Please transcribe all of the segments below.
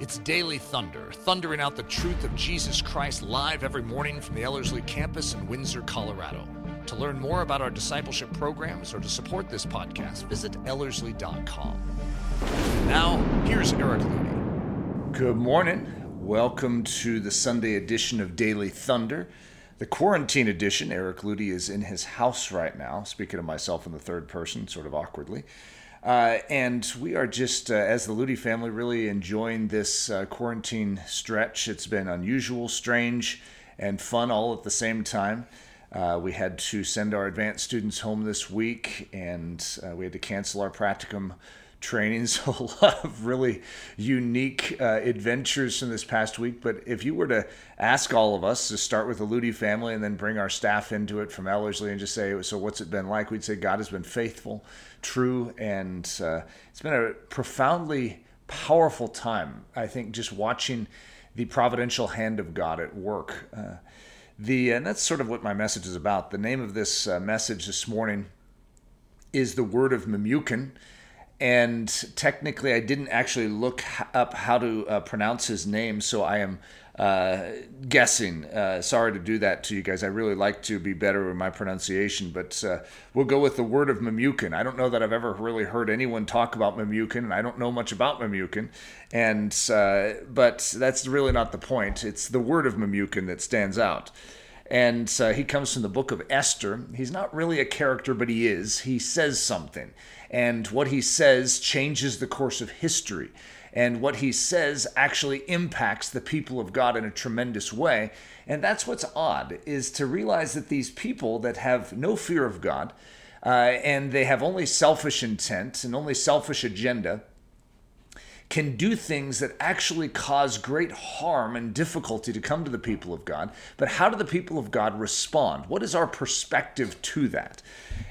It's Daily Thunder, thundering out the truth of Jesus Christ live every morning from the Ellerslie campus in Windsor, Colorado. To learn more about our discipleship programs or to support this podcast, visit Ellerslie.com. Now, here's Eric Ludy. Good morning. Welcome to the Sunday edition of Daily Thunder. The quarantine edition. Eric Ludy is in his house right now, speaking of myself in the third person, sort of awkwardly. Uh, and we are just, uh, as the Ludy family, really enjoying this uh, quarantine stretch. It's been unusual, strange, and fun all at the same time. Uh, we had to send our advanced students home this week, and uh, we had to cancel our practicum trainings. a lot of really unique uh, adventures from this past week. But if you were to ask all of us to start with the Ludy family and then bring our staff into it from Ellerslie and just say, so what's it been like? We'd say God has been faithful, true, and uh, it's been a profoundly powerful time. I think just watching the providential hand of God at work. Uh, the and that's sort of what my message is about. The name of this uh, message this morning is the word of Memucan and technically I didn't actually look up how to uh, pronounce his name, so I am uh, guessing. Uh, sorry to do that to you guys. I really like to be better with my pronunciation, but uh, we'll go with the word of Memucan. I don't know that I've ever really heard anyone talk about Memucan, and I don't know much about Memucan, and uh, but that's really not the point. It's the word of Memucan that stands out and uh, he comes from the book of Esther. He's not really a character, but he is. He says something and what he says changes the course of history. And what he says actually impacts the people of God in a tremendous way. And that's what's odd is to realize that these people that have no fear of God uh, and they have only selfish intent and only selfish agenda can do things that actually cause great harm and difficulty to come to the people of God. But how do the people of God respond? What is our perspective to that?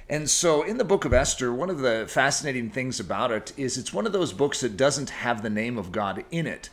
And so, in the book of Esther, one of the fascinating things about it is it's one of those books that doesn't have the name of God in it.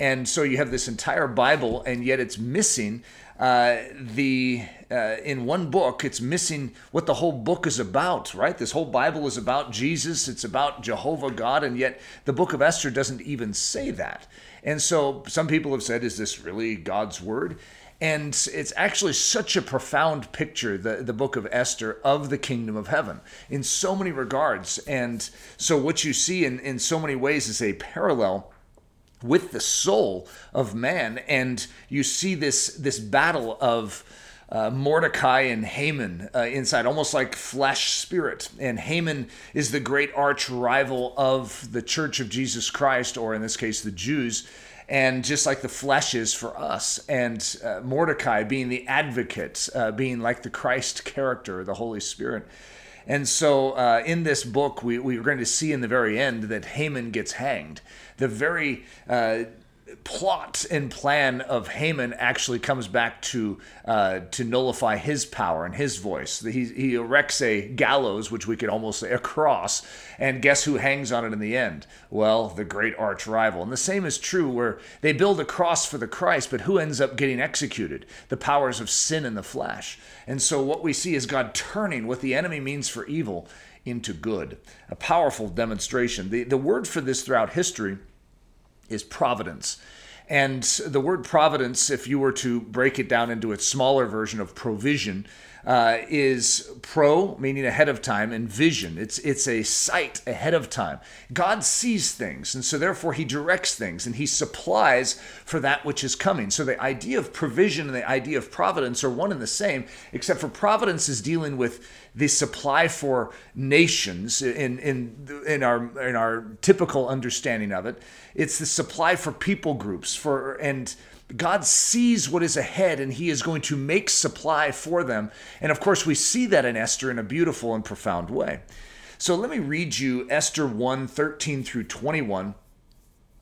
And so, you have this entire Bible, and yet it's missing uh, the uh, in one book it's missing what the whole book is about right? This whole bible is about jesus it's about jehovah god and yet the book of esther doesn't even say that. And so some people have said is this really god's word? And it's actually such a profound picture, the, the book of Esther, of the kingdom of heaven in so many regards. And so, what you see in, in so many ways is a parallel with the soul of man. And you see this, this battle of. Uh, Mordecai and Haman uh, inside, almost like flesh spirit. And Haman is the great arch rival of the Church of Jesus Christ, or in this case, the Jews and just like the flesh is for us, and uh, Mordecai being the advocate, uh, being like the Christ character, the Holy Spirit. And so uh, in this book, we, we are going to see in the very end that Haman gets hanged. The very uh, plot and plan of Haman actually comes back to uh, to nullify his power and his voice. He, he erects a gallows, which we could almost say a cross, and guess who hangs on it in the end? Well, the great arch rival. And the same is true where they build a cross for the Christ, but who ends up getting executed? The powers of sin in the flesh. And so what we see is God turning what the enemy means for evil into good. A powerful demonstration. The, the word for this throughout history is providence. And the word providence, if you were to break it down into its smaller version of provision, uh, is pro, meaning ahead of time, and vision. It's it's a sight ahead of time. God sees things, and so therefore He directs things, and He supplies for that which is coming. So the idea of provision and the idea of providence are one and the same, except for providence is dealing with the supply for nations in in in our in our typical understanding of it. It's the supply for people groups for and God sees what is ahead and he is going to make supply for them. And of course, we see that in Esther in a beautiful and profound way. So let me read you Esther 1 13 through 21,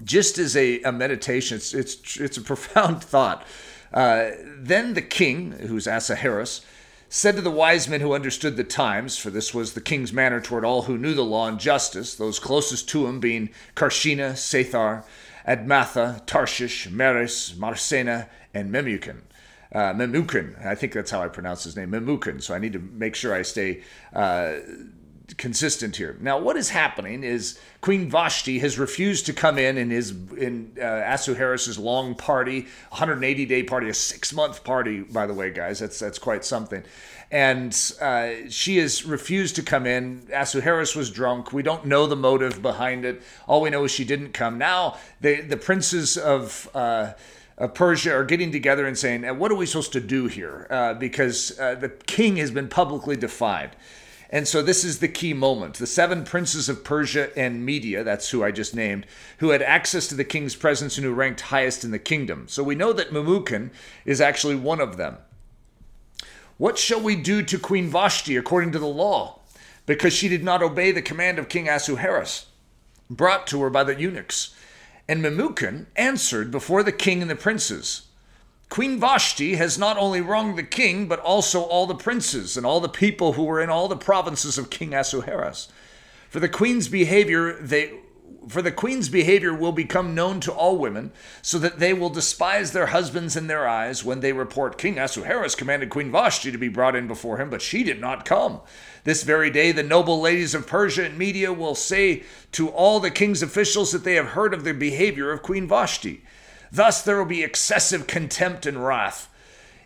just as a, a meditation. It's, it's, it's a profound thought. Uh, then the king, who's Ahasuerus, said to the wise men who understood the times, for this was the king's manner toward all who knew the law and justice, those closest to him being Carshena, Shethar, Admatha, Tarshish, Meres, Marsena, and Memucan. Uh, Memucan, I think that's how I pronounce his name, Memucan. So I need to make sure I stay uh, consistent here. Now, what is happening is Queen Vashti has refused to come in in his in uh, long party, 180 day party, a six month party, by the way, guys. That's that's quite something. And uh, she has refused to come in. Ahasuerus was drunk. We don't know the motive behind it. All we know is she didn't come. Now, the the princes of uh, of Persia are getting together and saying, "What are we supposed to do here?" Uh, because uh, the king has been publicly defied. And so this is the key moment. The seven princes of Persia and Media, that's who I just named, who had access to the king's presence and who ranked highest in the kingdom. So we know that Memucan is actually one of them. What shall we do to Queen Vashti according to the law? Because she did not obey the command of King Ahasuerus, brought to her by the eunuchs. And Memucan answered before the king and the princes. Queen Vashti has not only wronged the king, but also all the princes and all the people who were in all the provinces of King Ahasuerus. For the queen's behavior, they for the queen's behavior will become known to all women, so that they will despise their husbands in their eyes when they report King Ahasuerus commanded Queen Vashti to be brought in before him, but she did not come. This very day, the noble ladies of Persia and Media will say to all the king's officials that they have heard of the behavior of Queen Vashti. Thus there will be excessive contempt and wrath.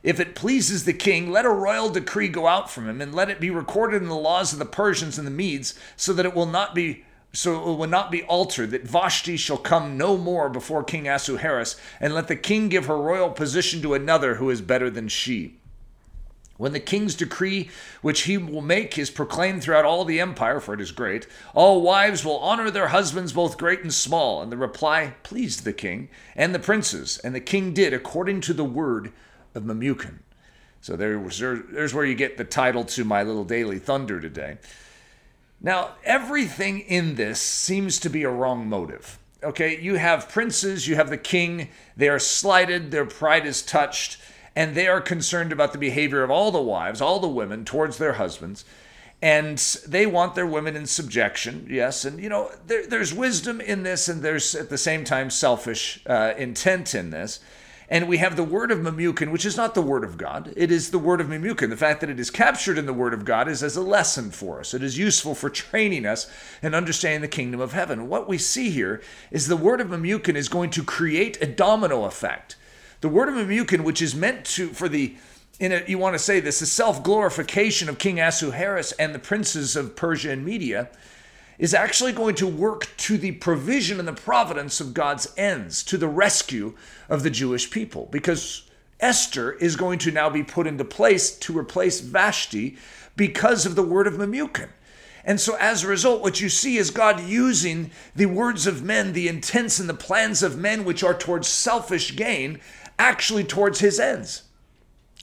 If it pleases the king, let a royal decree go out from him, and let it be recorded in the laws of the Persians and the Medes, so that it will not be so it will not be altered, that Vashti shall come no more before King Ahasuerus, and let the king give her royal position to another who is better than she. When the king's decree, which he will make, is proclaimed throughout all the empire, for it is great, all wives will honor their husbands, both great and small. And the reply pleased the king and the princes, and the king did according to the word of Memucan. So there was, there's where you get the title to my little daily thunder today. Now, everything in this seems to be a wrong motive. Okay, you have princes, you have the king, they are slighted, their pride is touched and they are concerned about the behavior of all the wives, all the women towards their husbands. And they want their women in subjection, yes. And, you know, there, there's wisdom in this, and there's at the same time selfish uh, intent in this. And we have the word of Memucan, which is not the word of God. It is the word of Memucan. The fact that it is captured in the word of God is as a lesson for us. It is useful for training us and understanding the kingdom of heaven. What we see here is the word of Memucan is going to create a domino effect. The word of Memucan, which is meant to for the in a, you want to say this, the self-glorification of King Ahasuerus and the princes of Persia and Media, is actually going to work to the provision and the providence of God's ends, to the rescue of the Jewish people. Because Esther is going to now be put into place to replace Vashti because of the word of Memucan. And so, as a result, what you see is God using the words of men, the intents and the plans of men, which are towards selfish gain, actually towards his ends.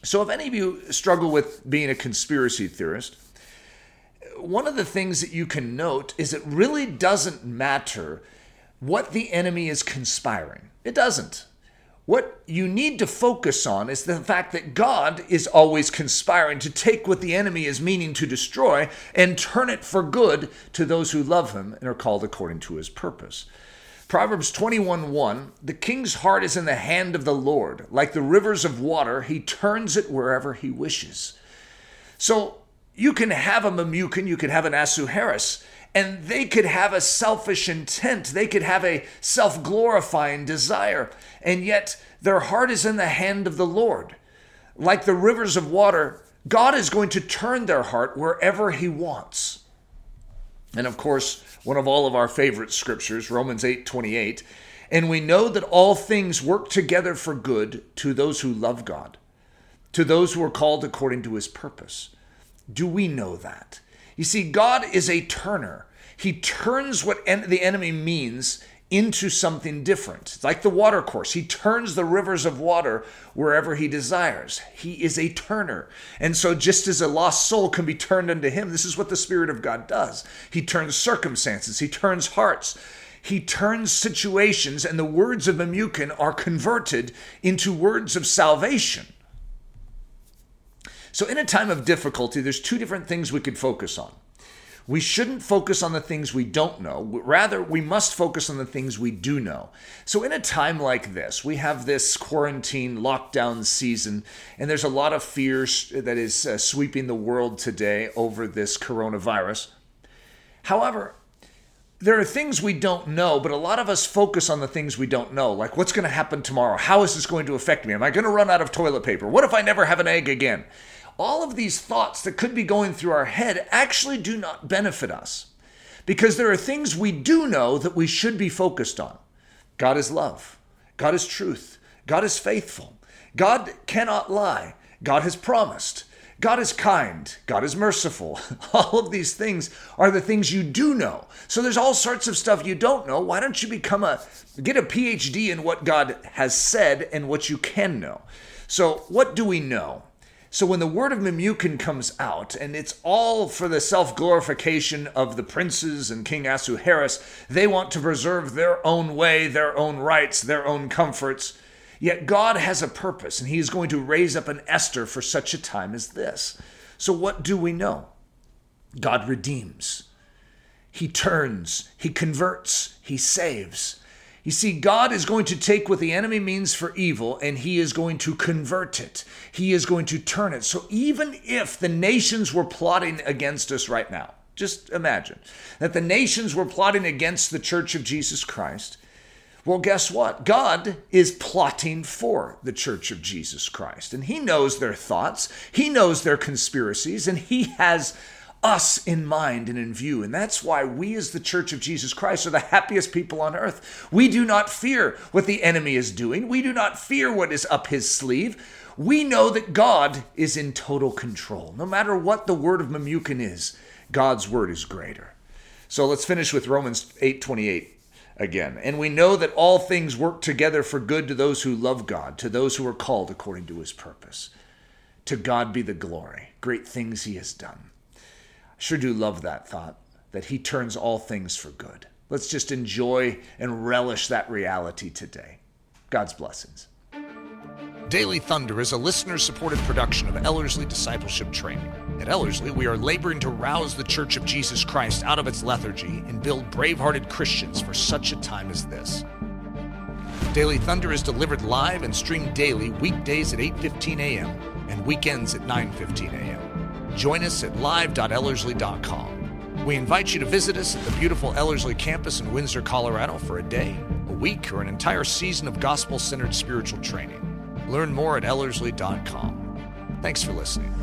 So, if any of you struggle with being a conspiracy theorist, one of the things that you can note is it really doesn't matter what the enemy is conspiring. It doesn't. What you need to focus on is the fact that God is always conspiring to take what the enemy is meaning to destroy and turn it for good to those who love him and are called according to his purpose. Proverbs 21 1 The king's heart is in the hand of the Lord. Like the rivers of water, he turns it wherever he wishes. So you can have a Memucan, you could have an Ahasuerus, and they could have a selfish intent. They could have a self glorifying desire. And yet their heart is in the hand of the Lord. Like the rivers of water, God is going to turn their heart wherever he wants. And of course, one of all of our favorite scriptures, Romans 8 28. And we know that all things work together for good to those who love God, to those who are called according to his purpose. Do we know that? You see, God is a turner. He turns what en- the enemy means into something different. It's like the water course. He turns the rivers of water wherever he desires. He is a turner. And so, just as a lost soul can be turned unto him, this is what the Spirit of God does. He turns circumstances, he turns hearts. He turns situations, and the words of Memucan are converted into words of salvation. So, in a time of difficulty, there's two different things we could focus on. We shouldn't focus on the things we don't know. Rather, we must focus on the things we do know. So, in a time like this, we have this quarantine lockdown season, and there's a lot of fear that is uh, sweeping the world today over this coronavirus. However, there are things we don't know, but a lot of us focus on the things we don't know, like what's going to happen tomorrow? How is this going to affect me? Am I going to run out of toilet paper? What if I never have an egg again? All of these thoughts that could be going through our head actually do not benefit us because there are things we do know that we should be focused on. God is love, God is truth, God is faithful, God cannot lie, God has promised. God is kind. God is merciful. All of these things are the things you do know. So there's all sorts of stuff you don't know. Why don't you become a get a PhD in what God has said and what you can know? So what do we know? So when the word of Memucan comes out, and it's all for the self glorification of the princes and King Ahasuerus, they want to preserve their own way, their own rights, their own comforts. Yet God has a purpose, and He is going to raise up an Esther for such a time as this. So, what do we know? God redeems, He turns, He converts, He saves. You see, God is going to take what the enemy means for evil and he is going to convert it. He is going to turn it. So even if the nations were plotting against us right now, just imagine that the nations were plotting against the church of Jesus Christ, well, guess what? God is plotting for the Church of Jesus Christ, and He knows their thoughts, He knows their conspiracies, and He has us in mind and in view. And that's why we, as the Church of Jesus Christ, are the happiest people on earth. We do not fear what the enemy is doing, we do not fear what is up his sleeve. We know that God is in total control. No matter what the word of Memucan is, God's word is greater. So let's finish with Romans 8 28 again. And we know that all things work together for good to those who love God, to those who are called according to his purpose. To God be the glory. Great things he has done. Sure do love that thought that he turns all things for good. Let's just enjoy and relish that reality today. God's blessings. Daily Thunder is a listener supported production of Ellerslie Discipleship Training. At Ellerslie, we are laboring to rouse the Church of Jesus Christ out of its lethargy and build brave hearted Christians for such a time as this. Daily Thunder is delivered live and streamed daily weekdays at 8:15 a.m. and weekends at 9:15 a.m. Join us at live.ellerslie.com. We invite you to visit us at the beautiful Ellerslie campus in Windsor, Colorado for a day, a week, or an entire season of gospel centered spiritual training. Learn more at Ellerslie.com. Thanks for listening.